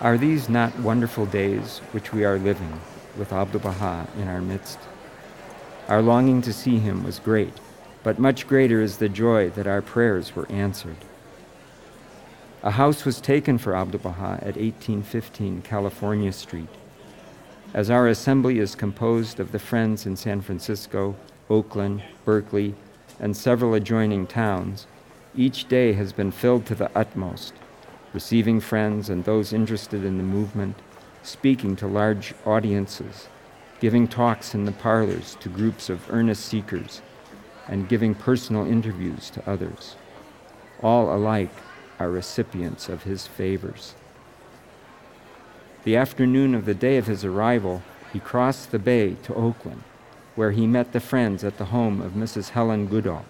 Are these not wonderful days which we are living with Abdu'l Baha in our midst? Our longing to see him was great, but much greater is the joy that our prayers were answered. A house was taken for Abdu'l Baha at 1815 California Street. As our assembly is composed of the friends in San Francisco, Oakland, Berkeley, and several adjoining towns, each day has been filled to the utmost, receiving friends and those interested in the movement, speaking to large audiences, giving talks in the parlors to groups of earnest seekers, and giving personal interviews to others. All alike are recipients of his favors. The afternoon of the day of his arrival, he crossed the bay to Oakland, where he met the friends at the home of Mrs. Helen Goodall.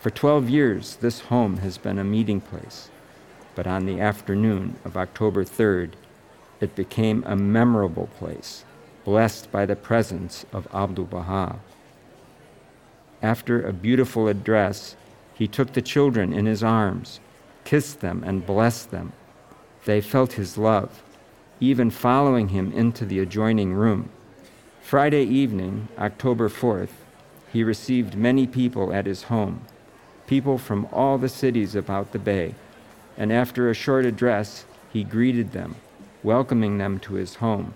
For 12 years, this home has been a meeting place, but on the afternoon of October 3rd, it became a memorable place, blessed by the presence of Abdu'l Baha. After a beautiful address, he took the children in his arms, kissed them, and blessed them. They felt his love, even following him into the adjoining room. Friday evening, October 4th, he received many people at his home, people from all the cities about the bay, and after a short address, he greeted them welcoming them to his home.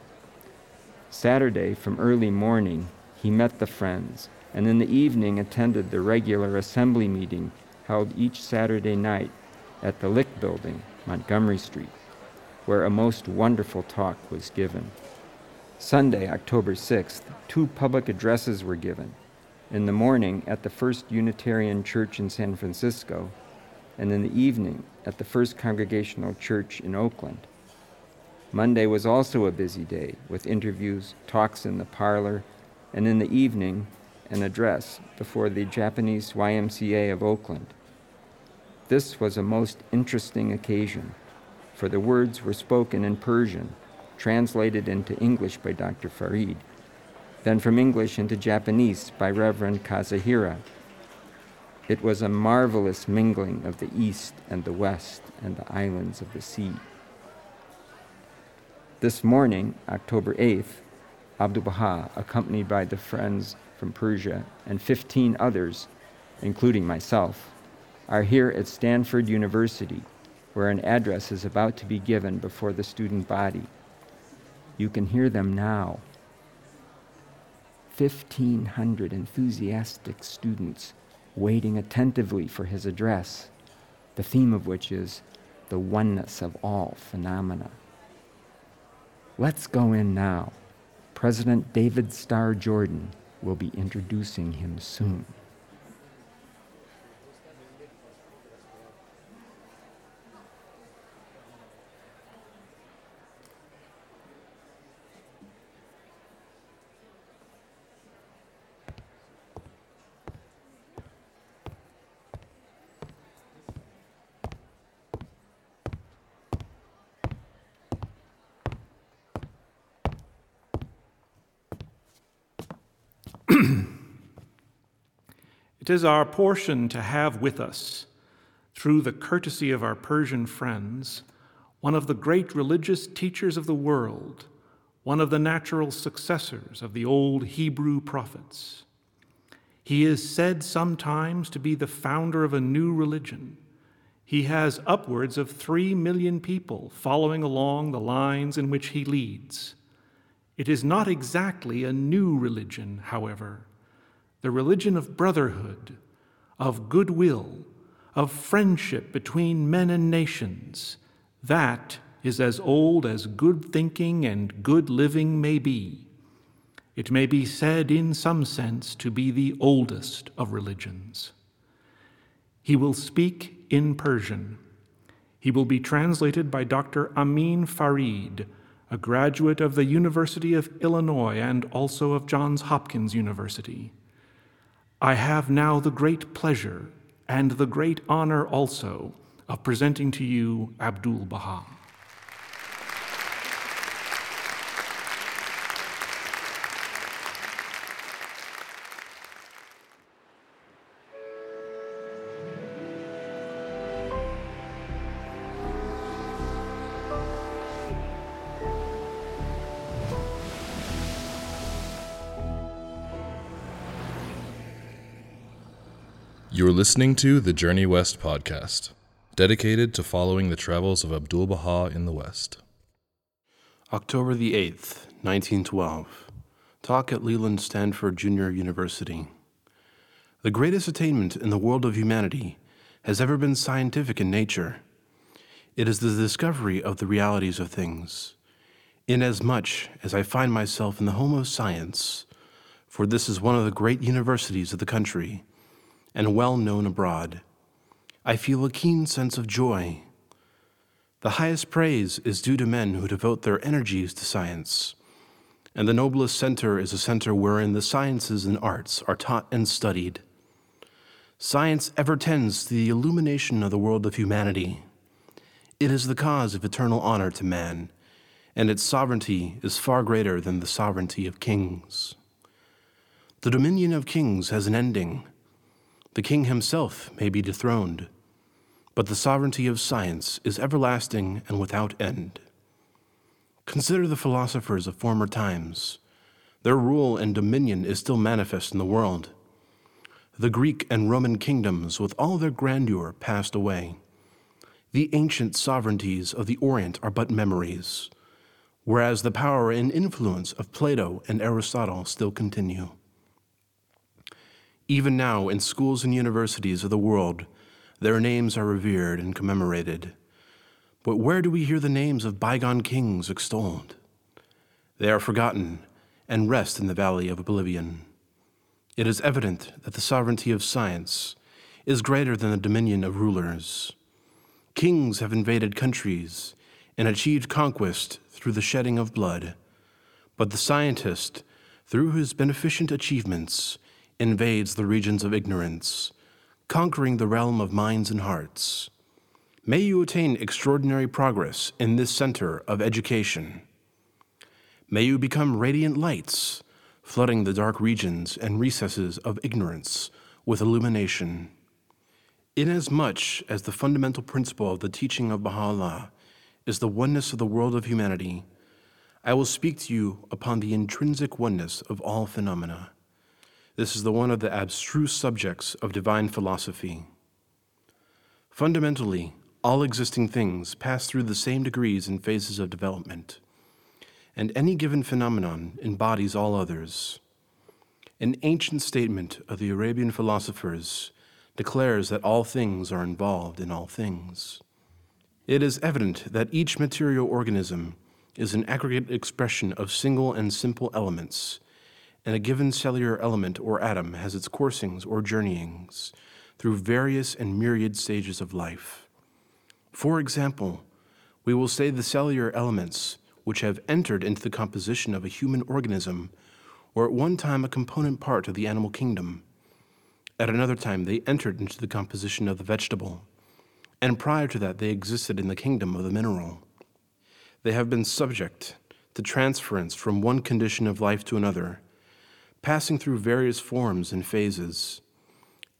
Saturday, from early morning, he met the friends, and in the evening attended the regular assembly meeting held each Saturday night at the Lick Building, Montgomery Street, where a most wonderful talk was given. Sunday, October 6th, two public addresses were given. In the morning at the First Unitarian Church in San Francisco, and in the evening at the First Congregational Church in Oakland. Monday was also a busy day with interviews, talks in the parlor, and in the evening, an address before the Japanese YMCA of Oakland. This was a most interesting occasion, for the words were spoken in Persian, translated into English by Dr. Farid, then from English into Japanese by Reverend Kazuhira. It was a marvelous mingling of the East and the West and the islands of the sea. This morning, October 8th, Abdu'l Baha, accompanied by the friends from Persia and 15 others, including myself, are here at Stanford University, where an address is about to be given before the student body. You can hear them now. 1,500 enthusiastic students waiting attentively for his address, the theme of which is the oneness of all phenomena. Let's go in now. President David Starr Jordan will be introducing him soon. It is our portion to have with us, through the courtesy of our Persian friends, one of the great religious teachers of the world, one of the natural successors of the old Hebrew prophets. He is said sometimes to be the founder of a new religion. He has upwards of three million people following along the lines in which he leads. It is not exactly a new religion, however the religion of brotherhood, of goodwill, of friendship between men and nations, that is as old as good thinking and good living may be. It may be said, in some sense, to be the oldest of religions. He will speak in Persian. He will be translated by Dr. Amin Farid, a graduate of the University of Illinois and also of Johns Hopkins University. I have now the great pleasure and the great honor also of presenting to you Abdu'l Baha. You're listening to the Journey West podcast, dedicated to following the travels of Abdul Baha in the West. October the 8th, 1912. Talk at Leland Stanford Junior University. The greatest attainment in the world of humanity has ever been scientific in nature. It is the discovery of the realities of things. Inasmuch as I find myself in the home of science, for this is one of the great universities of the country, and well known abroad. I feel a keen sense of joy. The highest praise is due to men who devote their energies to science, and the noblest center is a center wherein the sciences and arts are taught and studied. Science ever tends to the illumination of the world of humanity. It is the cause of eternal honor to man, and its sovereignty is far greater than the sovereignty of kings. The dominion of kings has an ending the king himself may be dethroned, but the sovereignty of science is everlasting and without end. Consider the philosophers of former times. Their rule and dominion is still manifest in the world. The Greek and Roman kingdoms, with all their grandeur, passed away. The ancient sovereignties of the Orient are but memories, whereas the power and influence of Plato and Aristotle still continue. Even now, in schools and universities of the world, their names are revered and commemorated. But where do we hear the names of bygone kings extolled? They are forgotten and rest in the valley of oblivion. It is evident that the sovereignty of science is greater than the dominion of rulers. Kings have invaded countries and achieved conquest through the shedding of blood, but the scientist, through his beneficent achievements, invades the regions of ignorance, conquering the realm of minds and hearts. May you attain extraordinary progress in this center of education. May you become radiant lights, flooding the dark regions and recesses of ignorance with illumination. Inasmuch as the fundamental principle of the teaching of Baha'u'llah is the oneness of the world of humanity, I will speak to you upon the intrinsic oneness of all phenomena. This is the one of the abstruse subjects of divine philosophy. Fundamentally, all existing things pass through the same degrees and phases of development, and any given phenomenon embodies all others. An ancient statement of the Arabian philosophers declares that all things are involved in all things. It is evident that each material organism is an aggregate expression of single and simple elements and a given cellular element or atom has its coursings or journeyings through various and myriad stages of life. For example, we will say the cellular elements which have entered into the composition of a human organism were at one time a component part of the animal kingdom. At another time, they entered into the composition of the vegetable, and prior to that, they existed in the kingdom of the mineral. They have been subject to transference from one condition of life to another passing through various forms and phases,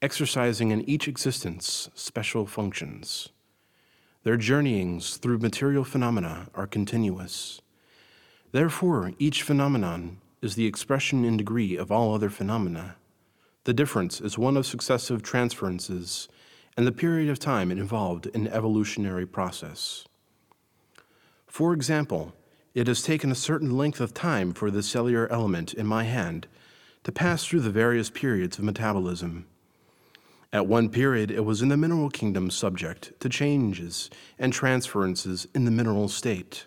exercising in each existence special functions. Their journeyings through material phenomena are continuous. Therefore, each phenomenon is the expression in degree of all other phenomena. The difference is one of successive transferences and the period of time involved in the evolutionary process. For example, it has taken a certain length of time for the cellular element in my hand to pass through the various periods of metabolism. At one period, it was in the mineral kingdom subject to changes and transferences in the mineral state.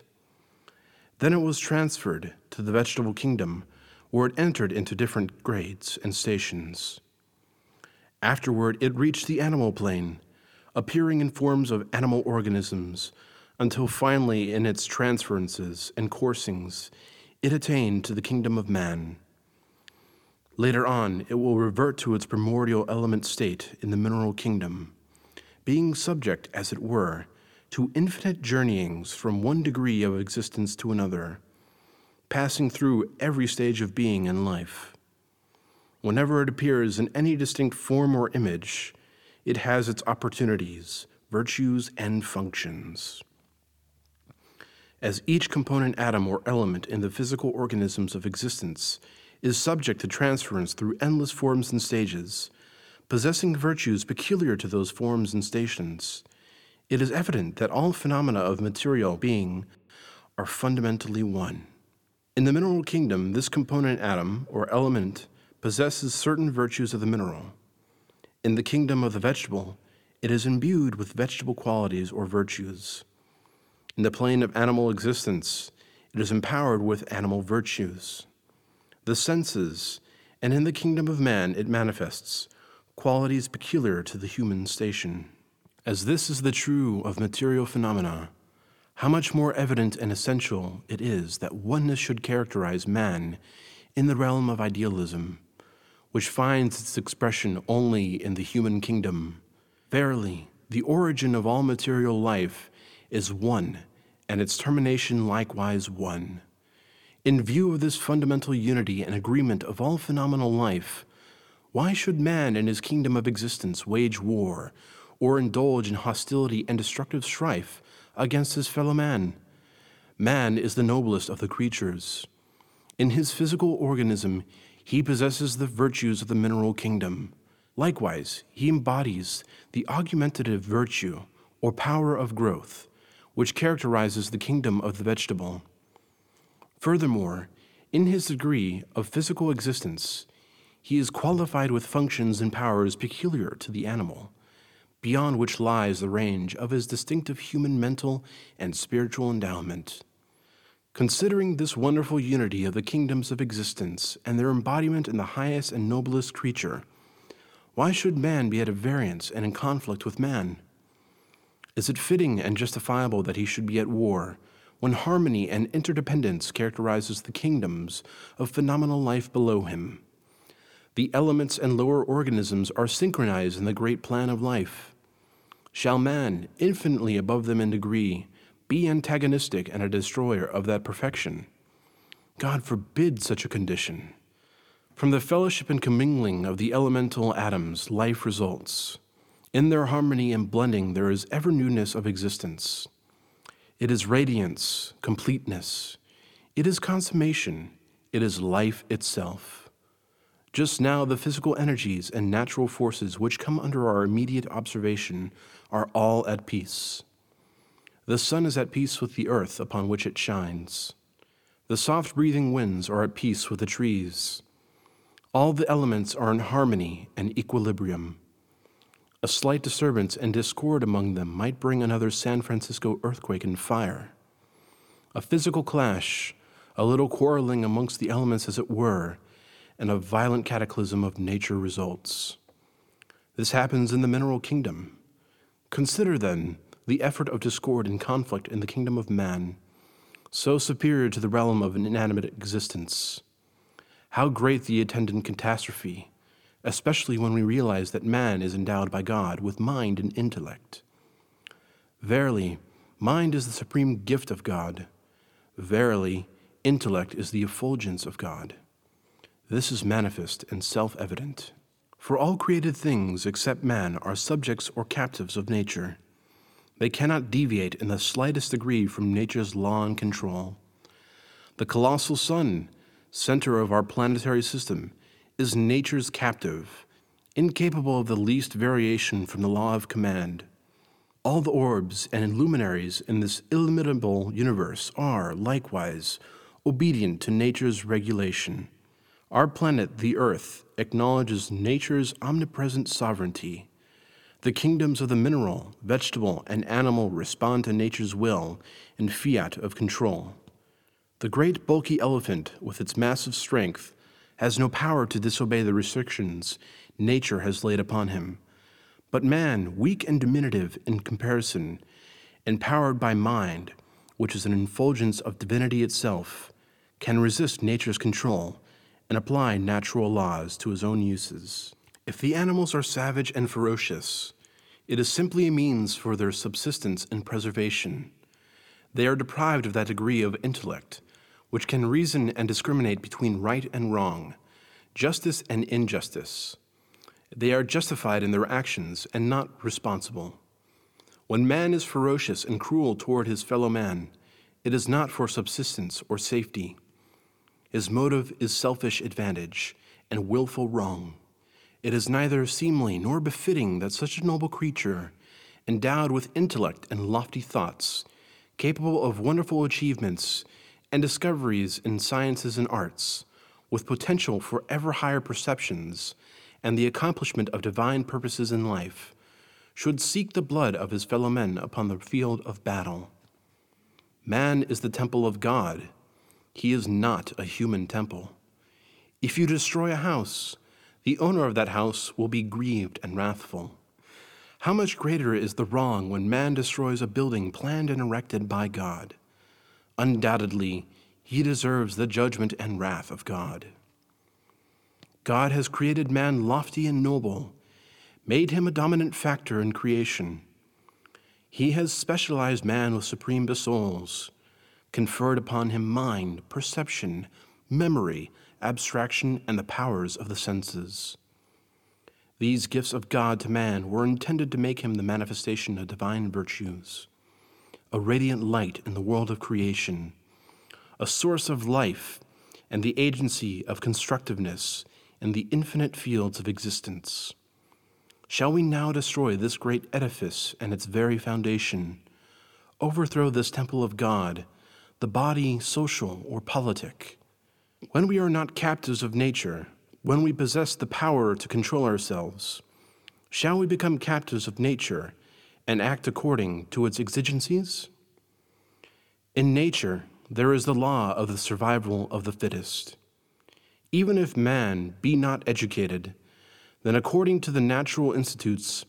Then it was transferred to the vegetable kingdom, where it entered into different grades and stations. Afterward, it reached the animal plane, appearing in forms of animal organisms, until finally, in its transferences and coursings, it attained to the kingdom of man. Later on, it will revert to its primordial element state in the mineral kingdom, being subject, as it were, to infinite journeyings from one degree of existence to another, passing through every stage of being and life. Whenever it appears in any distinct form or image, it has its opportunities, virtues, and functions. As each component atom or element in the physical organisms of existence is subject to transference through endless forms and stages, possessing virtues peculiar to those forms and stations, it is evident that all phenomena of material being are fundamentally one. In the mineral kingdom, this component atom or element possesses certain virtues of the mineral. In the kingdom of the vegetable, it is imbued with vegetable qualities or virtues. In the plane of animal existence, it is empowered with animal virtues. The senses, and in the kingdom of man, it manifests qualities peculiar to the human station. As this is the true of material phenomena, how much more evident and essential it is that oneness should characterize man in the realm of idealism, which finds its expression only in the human kingdom. Verily, the origin of all material life is one, and its termination likewise one. In view of this fundamental unity and agreement of all phenomenal life, why should man in his kingdom of existence wage war or indulge in hostility and destructive strife against his fellow man? Man is the noblest of the creatures. In his physical organism, he possesses the virtues of the mineral kingdom. Likewise, he embodies the augmentative virtue or power of growth, which characterizes the kingdom of the vegetable. Furthermore, in his degree of physical existence, he is qualified with functions and powers peculiar to the animal, beyond which lies the range of his distinctive human mental and spiritual endowment. Considering this wonderful unity of the kingdoms of existence and their embodiment in the highest and noblest creature, why should man be at a variance and in conflict with man? Is it fitting and justifiable that he should be at war when harmony and interdependence characterizes the kingdoms of phenomenal life below him? The elements and lower organisms are synchronized in the great plan of life. Shall man, infinitely above them in degree, be antagonistic and a destroyer of that perfection? God forbid such a condition. From the fellowship and commingling of the elemental atoms, life results. In their harmony and blending, there is ever newness of existence. It is radiance, completeness. It is consummation. It is life itself. Just now, the physical energies and natural forces which come under our immediate observation are all at peace. The sun is at peace with the earth upon which it shines. The soft breathing winds are at peace with the trees. All the elements are in harmony and equilibrium. A slight disturbance and discord among them might bring another San Francisco earthquake and fire. A physical clash, a little quarreling amongst the elements as it were, and a violent cataclysm of nature results. This happens in the mineral kingdom. Consider, then, the effort of discord and conflict in the kingdom of man, so superior to the realm of an inanimate existence. How great the attendant catastrophe, especially when we realize that man is endowed by God with mind and intellect. Verily, mind is the supreme gift of God. Verily, intellect is the effulgence of God. This is manifest and self evident. For all created things except man are subjects or captives of nature. They cannot deviate in the slightest degree from nature's law and control. The colossal sun, center of our planetary system, is nature's captive, incapable of the least variation from the law of command. All the orbs and luminaries in this illimitable universe are, likewise, obedient to nature's regulation. Our planet, the Earth, acknowledges nature's omnipresent sovereignty. The kingdoms of the mineral, vegetable, and animal respond to nature's will and fiat of control. The great bulky elephant, with its massive strength, has no power to disobey the restrictions nature has laid upon him. But man, weak and diminutive in comparison, empowered by mind, which is an effulgence of divinity itself, can resist nature's control and apply natural laws to his own uses. If the animals are savage and ferocious, it is simply a means for their subsistence and preservation. They are deprived of that degree of intellect which can reason and discriminate between right and wrong, justice and injustice. They are justified in their actions and not responsible. When man is ferocious and cruel toward his fellow man, it is not for subsistence or safety his motive is selfish advantage and willful wrong. it is neither seemly nor befitting that such a noble creature, endowed with intellect and lofty thoughts, capable of wonderful achievements and discoveries in sciences and arts, with potential for ever higher perceptions and the accomplishment of divine purposes in life, should seek the blood of his fellow men upon the field of battle. Man is the temple of God. He is not a human temple. If you destroy a house, the owner of that house will be grieved and wrathful. How much greater is the wrong when man destroys a building planned and erected by God? Undoubtedly, he deserves the judgment and wrath of God. God has created man lofty and noble, made him a dominant factor in creation. He has specialized man with supreme souls, conferred upon him mind, perception, memory, abstraction, and the powers of the senses. These gifts of God to man were intended to make him the manifestation of divine virtues, a radiant light in the world of creation, a source of life and the agency of constructiveness in the infinite fields of existence. Shall we now destroy this great edifice and its very foundation, overthrow this temple of God, the body social or politic? When we are not captives of nature, when we possess the power to control ourselves, shall we become captives of nature and act according to its exigencies? In nature, there is the law of the survival of the fittest. Even if man be not educated, then according to the natural institutes,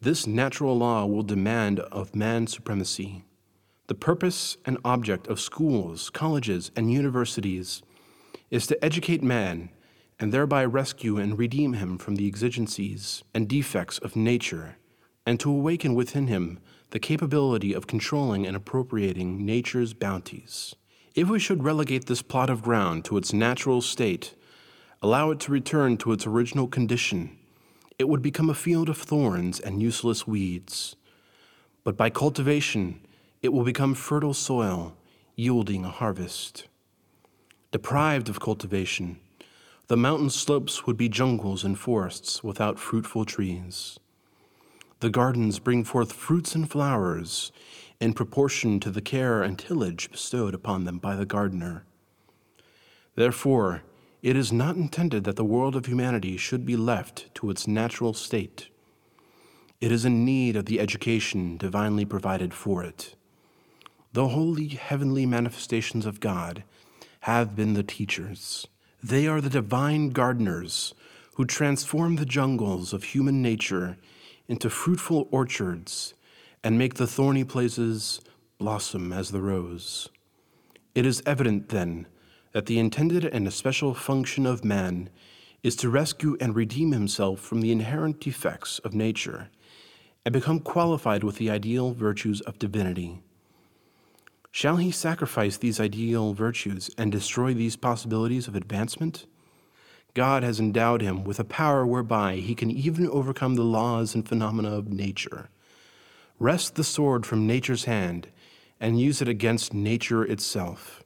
this natural law will demand of man supremacy. The purpose and object of schools, colleges, and universities is to educate man and thereby rescue and redeem him from the exigencies and defects of nature, and to awaken within him the capability of controlling and appropriating nature's bounties. If we should relegate this plot of ground to its natural state, allow it to return to its original condition, it would become a field of thorns and useless weeds. But by cultivation, it will become fertile soil, yielding a harvest. Deprived of cultivation, the mountain slopes would be jungles and forests without fruitful trees. The gardens bring forth fruits and flowers in proportion to the care and tillage bestowed upon them by the gardener. Therefore, it is not intended that the world of humanity should be left to its natural state. It is in need of the education divinely provided for it. The holy heavenly manifestations of God have been the teachers. They are the divine gardeners who transform the jungles of human nature into fruitful orchards and make the thorny places blossom as the rose. It is evident, then, that the intended and especial function of man is to rescue and redeem himself from the inherent defects of nature and become qualified with the ideal virtues of divinity. Shall he sacrifice these ideal virtues and destroy these possibilities of advancement? God has endowed him with a power whereby he can even overcome the laws and phenomena of nature, wrest the sword from nature's hand, and use it against nature itself.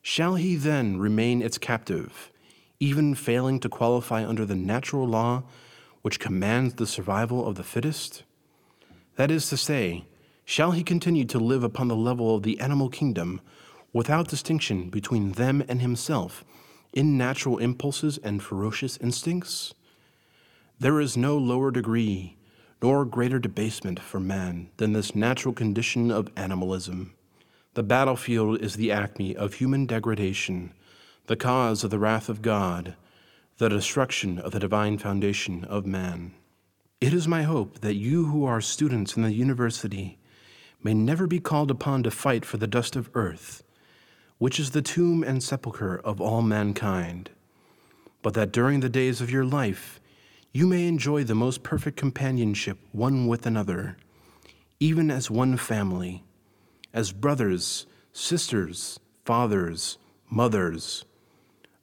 Shall he then remain its captive, even failing to qualify under the natural law which commands the survival of the fittest? That is to say, Shall he continue to live upon the level of the animal kingdom without distinction between them and himself in natural impulses and ferocious instincts? There is no lower degree nor greater debasement for man than this natural condition of animalism. The battlefield is the acme of human degradation, the cause of the wrath of God, the destruction of the divine foundation of man. It is my hope that you who are students in the university may never be called upon to fight for the dust of earth, which is the tomb and sepulchre of all mankind, but that during the days of your life you may enjoy the most perfect companionship one with another, even as one family, as brothers, sisters, fathers, mothers,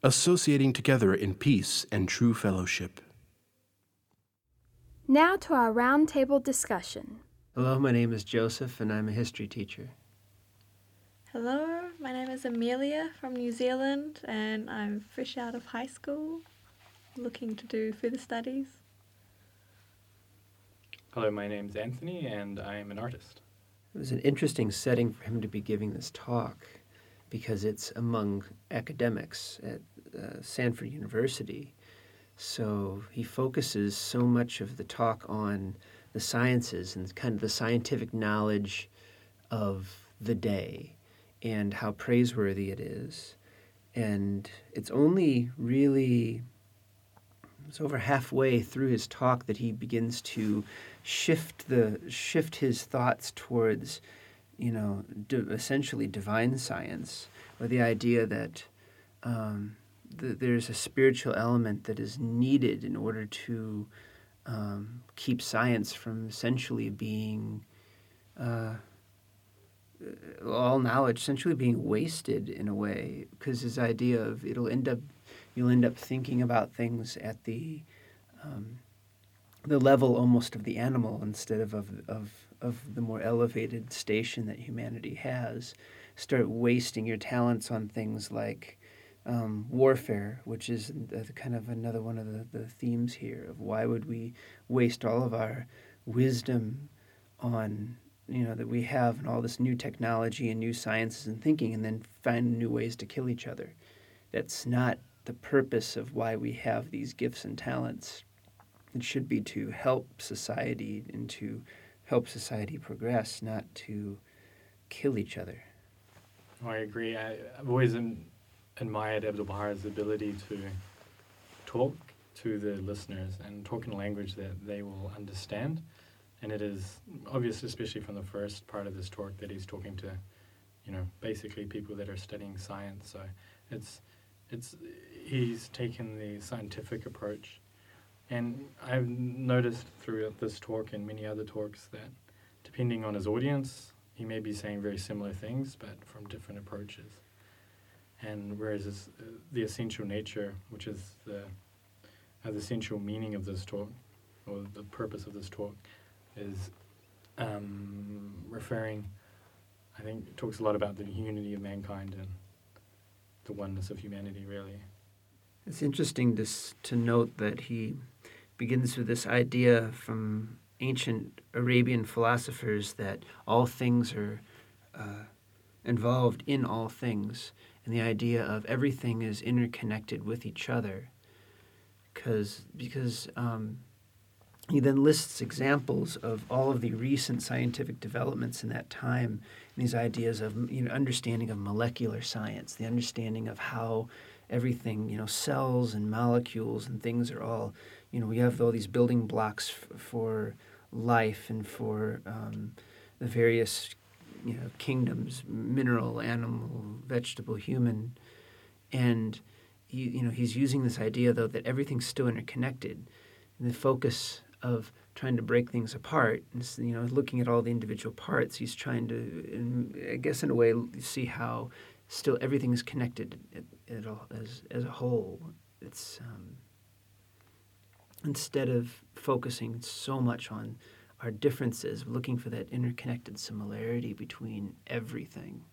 associating together in peace and true fellowship. Now to our roundtable discussion. Hello, my name is Joseph, and I'm a history teacher. Hello, my name is Amelia from New Zealand, and I'm fresh out of high school. looking to do further studies? Hello, my name is Anthony, and I am an artist. It was an interesting setting for him to be giving this talk because it's among academics at uh, Stanford University. So he focuses so much of the talk on the sciences and kind of the scientific knowledge of the day and how praiseworthy it is. And it's only really it's over halfway through his talk that he begins to shift the shift his thoughts towards you know di- essentially divine science or the idea that um, th- there's a spiritual element that is needed in order to um, keep science from essentially being uh, all knowledge essentially being wasted in a way because his idea of it'll end up you'll end up thinking about things at the um, the level almost of the animal instead of, of of of the more elevated station that humanity has. Start wasting your talents on things like um, warfare, which is kind of another one of the, the themes here of why would we waste all of our wisdom on you know that we have and all this new technology and new sciences and thinking and then find new ways to kill each other that's not the purpose of why we have these gifts and talents it should be to help society and to help society progress not to kill each other Oh, I agree. I, I've always admired Abdul Baha's ability to talk to the listeners and talk in a language that they will understand. And it is obvious, especially from the first part of this talk, that he's talking to, you know, basically people that are studying science. So it's, it's, he's taken the scientific approach. And I've noticed throughout this talk and many other talks that depending on his audience, he may be saying very similar things, but from different approaches. And whereas uh, the essential nature, which is the, uh, the essential meaning of this talk, or the purpose of this talk, is um, referring, I think, talks a lot about the unity of mankind and the oneness of humanity, really. It's interesting to, to note that he begins with this idea from ancient Arabian philosophers that all things are uh, involved in all things, and the idea of everything is interconnected with each other. Cause, because um, he then lists examples of all of the recent scientific developments in that time, these ideas of you know, understanding of molecular science, the understanding of how everything, you know, cells and molecules and things are all, you know, we have all these building blocks f- for life and for um, the various, you know, kingdoms, mineral, animal, vegetable, human, and he, you know, he's using this idea though that everything's still interconnected, and the focus of trying to break things apart, and, you know, looking at all the individual parts, he's trying to, in, I guess, in a way, see how still everything is connected it, it all, as as a whole. It's um, instead of focusing so much on our differences, looking for that interconnected similarity between everything.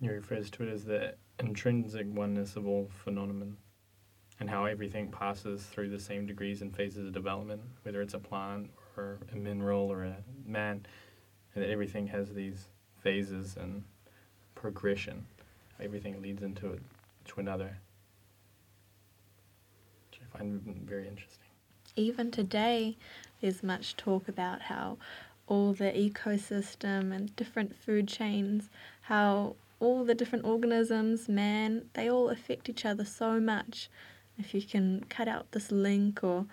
He refers to it as the intrinsic oneness of all phenomenon and how everything passes through the same degrees and phases of development, whether it's a plant or a mineral or a man, and that everything has these phases and progression. Everything leads into it to another, which I find very interesting. Even today, there's much talk about how all the ecosystem and different food chains, how all the different organisms, man, they all affect each other so much. If you can cut out this link or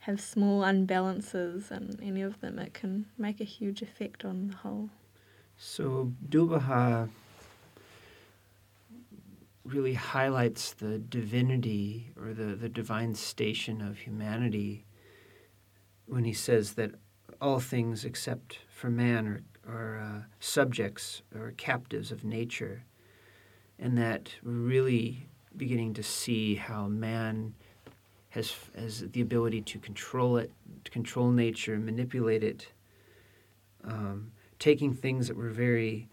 have small unbalances in any of them, it can make a huge effect on the whole. So Abdu'l Baha really highlights the divinity or the, the divine station of humanity when he says that all things except for man are, are uh, subjects or captives of nature, and that really beginning to see how man has, has the ability to control it, to control nature, manipulate it. Um, taking things that were very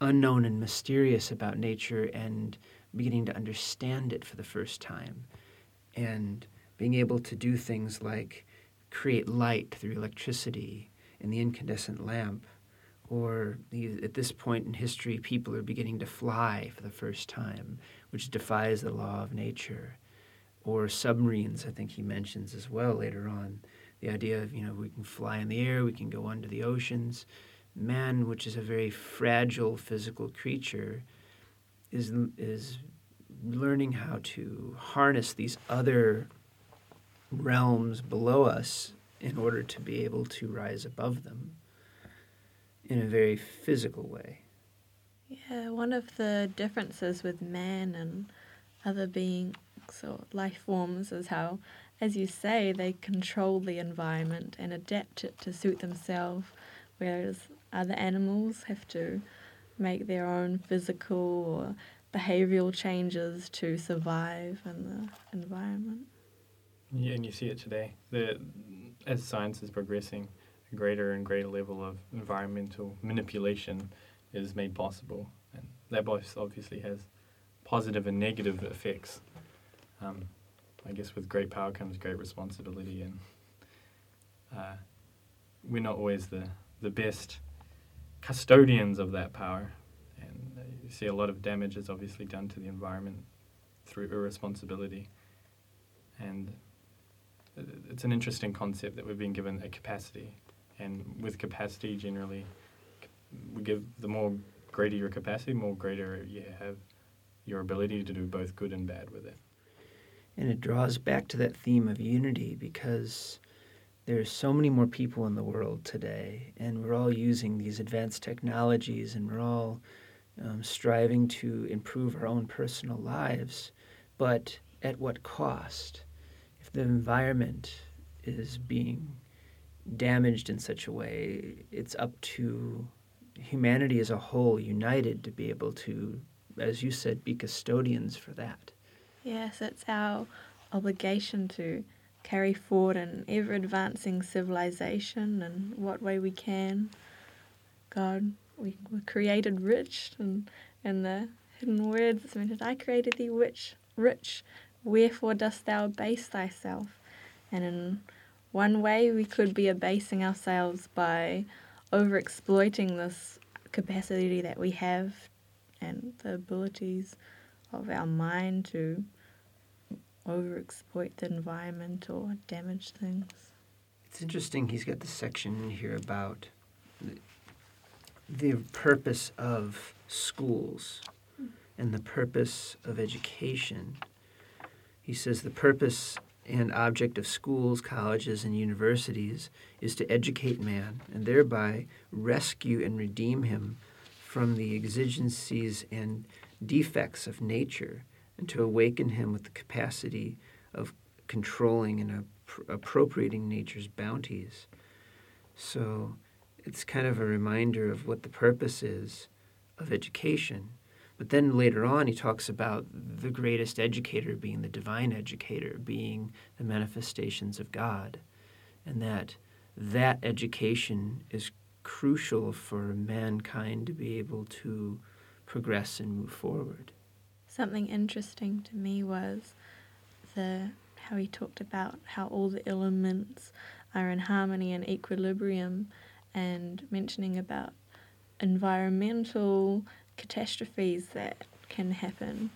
unknown and mysterious about nature and beginning to understand it for the first time and being able to do things like create light through electricity in the incandescent lamp, or at this point in history, people are beginning to fly for the first time, which defies the law of nature. Or submarines, I think he mentions as well later on. The idea of, you know, we can fly in the air, we can go under the oceans. Man, which is a very fragile physical creature, is, is learning how to harness these other realms below us in order to be able to rise above them in a very physical way. Yeah, one of the differences with man and other beings or life forms is how, as you say, they control the environment and adapt it to suit themselves, whereas other animals have to make their own physical or behavioral changes to survive in the environment. Yeah, and you see it today. The as science is progressing, a greater and greater level of environmental manipulation is made possible, and that both obviously has positive and negative effects. Um, I guess with great power comes great responsibility, and uh, we're not always the the best custodians of that power, and uh, you see a lot of damage is obviously done to the environment through irresponsibility, and it's an interesting concept that we've been given a capacity, and with capacity, generally, we give the more greater your capacity, more greater you have your ability to do both good and bad with it. And it draws back to that theme of unity because there's so many more people in the world today, and we're all using these advanced technologies, and we're all um, striving to improve our own personal lives, but at what cost? If the environment is being damaged in such a way, it's up to humanity as a whole, united, to be able to, as you said, be custodians for that. Yes, it's our obligation to carry forward an ever advancing civilization in what way we can. God, we were created rich, and in the hidden words it's mentioned, I created thee rich, rich Wherefore dost thou abase thyself? And in one way, we could be abasing ourselves by overexploiting this capacity that we have and the abilities of our mind to overexploit the environment or damage things. It's interesting, he's got this section in here about the, the purpose of schools and the purpose of education he says the purpose and object of schools, colleges, and universities is to educate man and thereby rescue and redeem him from the exigencies and defects of nature and to awaken him with the capacity of controlling and appropriating nature's bounties. So it's kind of a reminder of what the purpose is of education but then later on, he talks about the greatest educator being the divine educator, being the manifestations of God, and that that education is crucial for mankind to be able to progress and move forward. Something interesting to me was the how he talked about how all the elements are in harmony and equilibrium and mentioning about environmental catastrophes that can happen.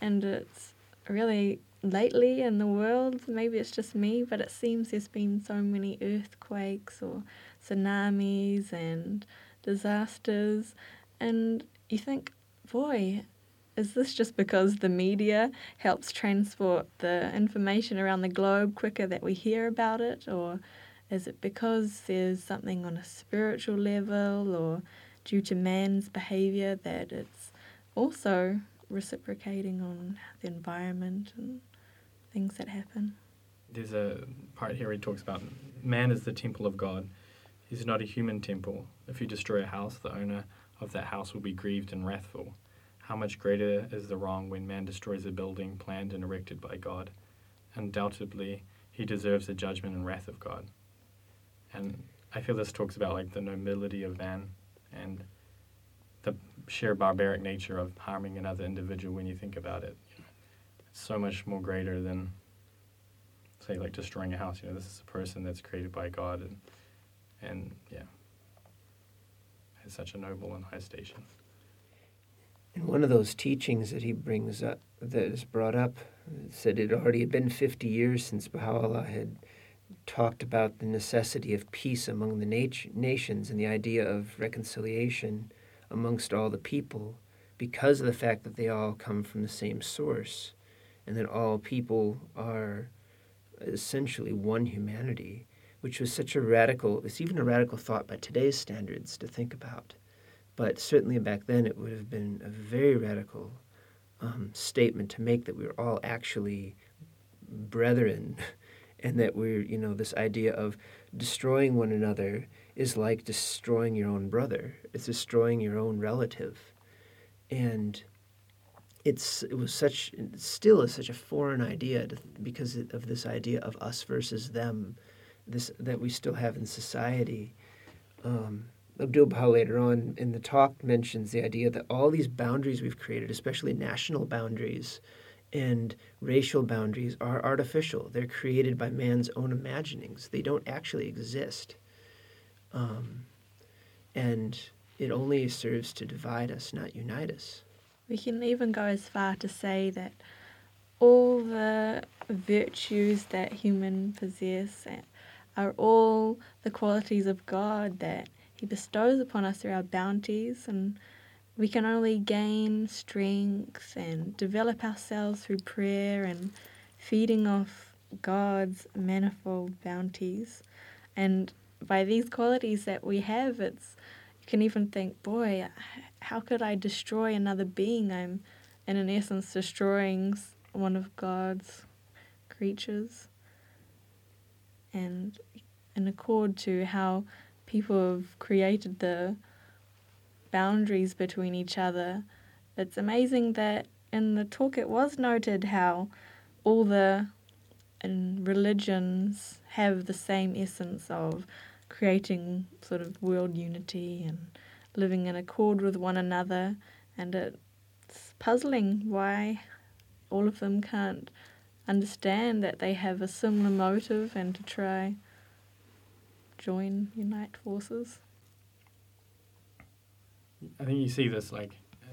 And it's really lately in the world, maybe it's just me, but it seems there's been so many earthquakes or tsunamis and disasters. And you think, boy, is this just because the media helps transport the information around the globe quicker that we hear about it? Or is it because there's something on a spiritual level or due to man's behavior that it's also reciprocating on the environment and things that happen. There's a part here he talks about man is the temple of God. He's not a human temple. If you destroy a house, the owner of that house will be grieved and wrathful. How much greater is the wrong when man destroys a building planned and erected by God? Undoubtedly, he deserves the judgment and wrath of God. And I feel this talks about like the nobility of man and the sheer barbaric nature of harming another individual when you think about it. It's so much more greater than say like destroying a house. You know, this is a person that's created by God, and and yeah, has such a noble and high station. And one of those teachings that he brings up, that is brought up, said it already had been 50 years since Baha'u'llah had talked about the necessity of peace among the nat- nations and the idea of reconciliation amongst all the people because of the fact that they all come from the same source and that all people are essentially one humanity, which was such a radical, it's even a radical thought by today's standards to think about. But certainly back then, it would have been a very radical um, statement to make that we were all actually brethren, and that we're, you know, this idea of destroying one another is like destroying your own brother. It's destroying your own relative, and it's it was such it still is such a foreign idea to, because of this idea of us versus them, this that we still have in society. Um, Abdul Baha later on in the talk mentions the idea that all these boundaries we've created, especially national boundaries and racial boundaries, are artificial. They're created by man's own imaginings. They don't actually exist. Um, and it only serves to divide us, not unite us. We can even go as far to say that all the virtues that human possess are all the qualities of God that he bestows upon us through our bounties, and we can only gain strength and develop ourselves through prayer and feeding off God's manifold bounties. And by these qualities that we have, it's you can even think, boy, how could I destroy another being? I'm, in an essence, destroying one of God's creatures. And in accord to how people have created the boundaries between each other. It's amazing that in the talk it was noted how all the religions have the same essence of creating sort of world unity and living in accord with one another and it's puzzling why all of them can't understand that they have a similar motive and to try join, unite forces? I think you see this like uh,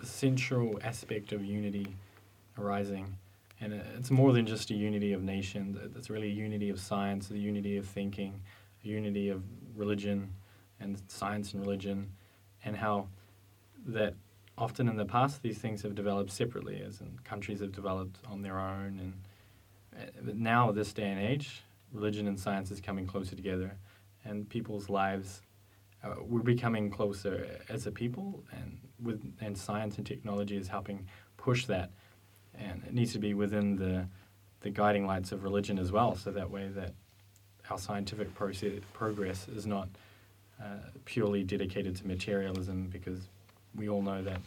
the central aspect of unity arising, and it's more than just a unity of nations. It's really a unity of science, a unity of thinking, a unity of religion, and science and religion, and how that often in the past these things have developed separately, as in countries have developed on their own, and uh, now this day and age, religion and science is coming closer together, and people's lives. Uh, we're becoming closer as a people, and with and science and technology is helping push that, and it needs to be within the the guiding lights of religion as well, so that way that our scientific process, progress is not uh, purely dedicated to materialism, because we all know that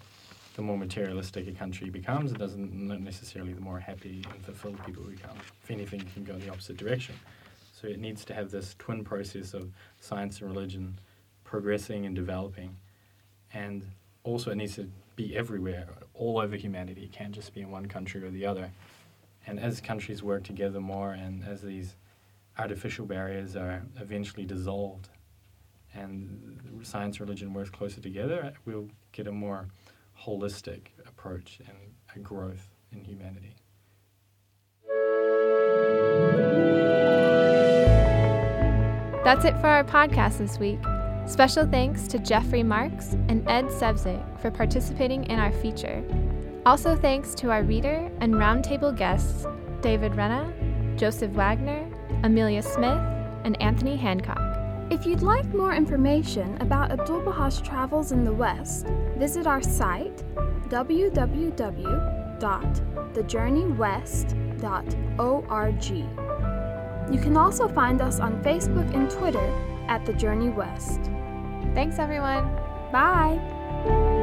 the more materialistic a country becomes, it doesn't necessarily the more happy and fulfilled people become. If anything, it can go in the opposite direction. So it needs to have this twin process of science and religion progressing and developing. And also, it needs to be everywhere, all over humanity. It can't just be in one country or the other. And as countries work together more and as these artificial barriers are eventually dissolved and science and religion work closer together, we'll get a more holistic approach and a growth in humanity. That's it for our podcast this week. Special thanks to Jeffrey Marks and Ed Sevzik for participating in our feature. Also, thanks to our reader and roundtable guests David Renna, Joseph Wagner, Amelia Smith, and Anthony Hancock. If you'd like more information about Abdul Baha's travels in the West, visit our site www.thejourneywest.org. You can also find us on Facebook and Twitter at The Journey West. Thanks, everyone. Bye.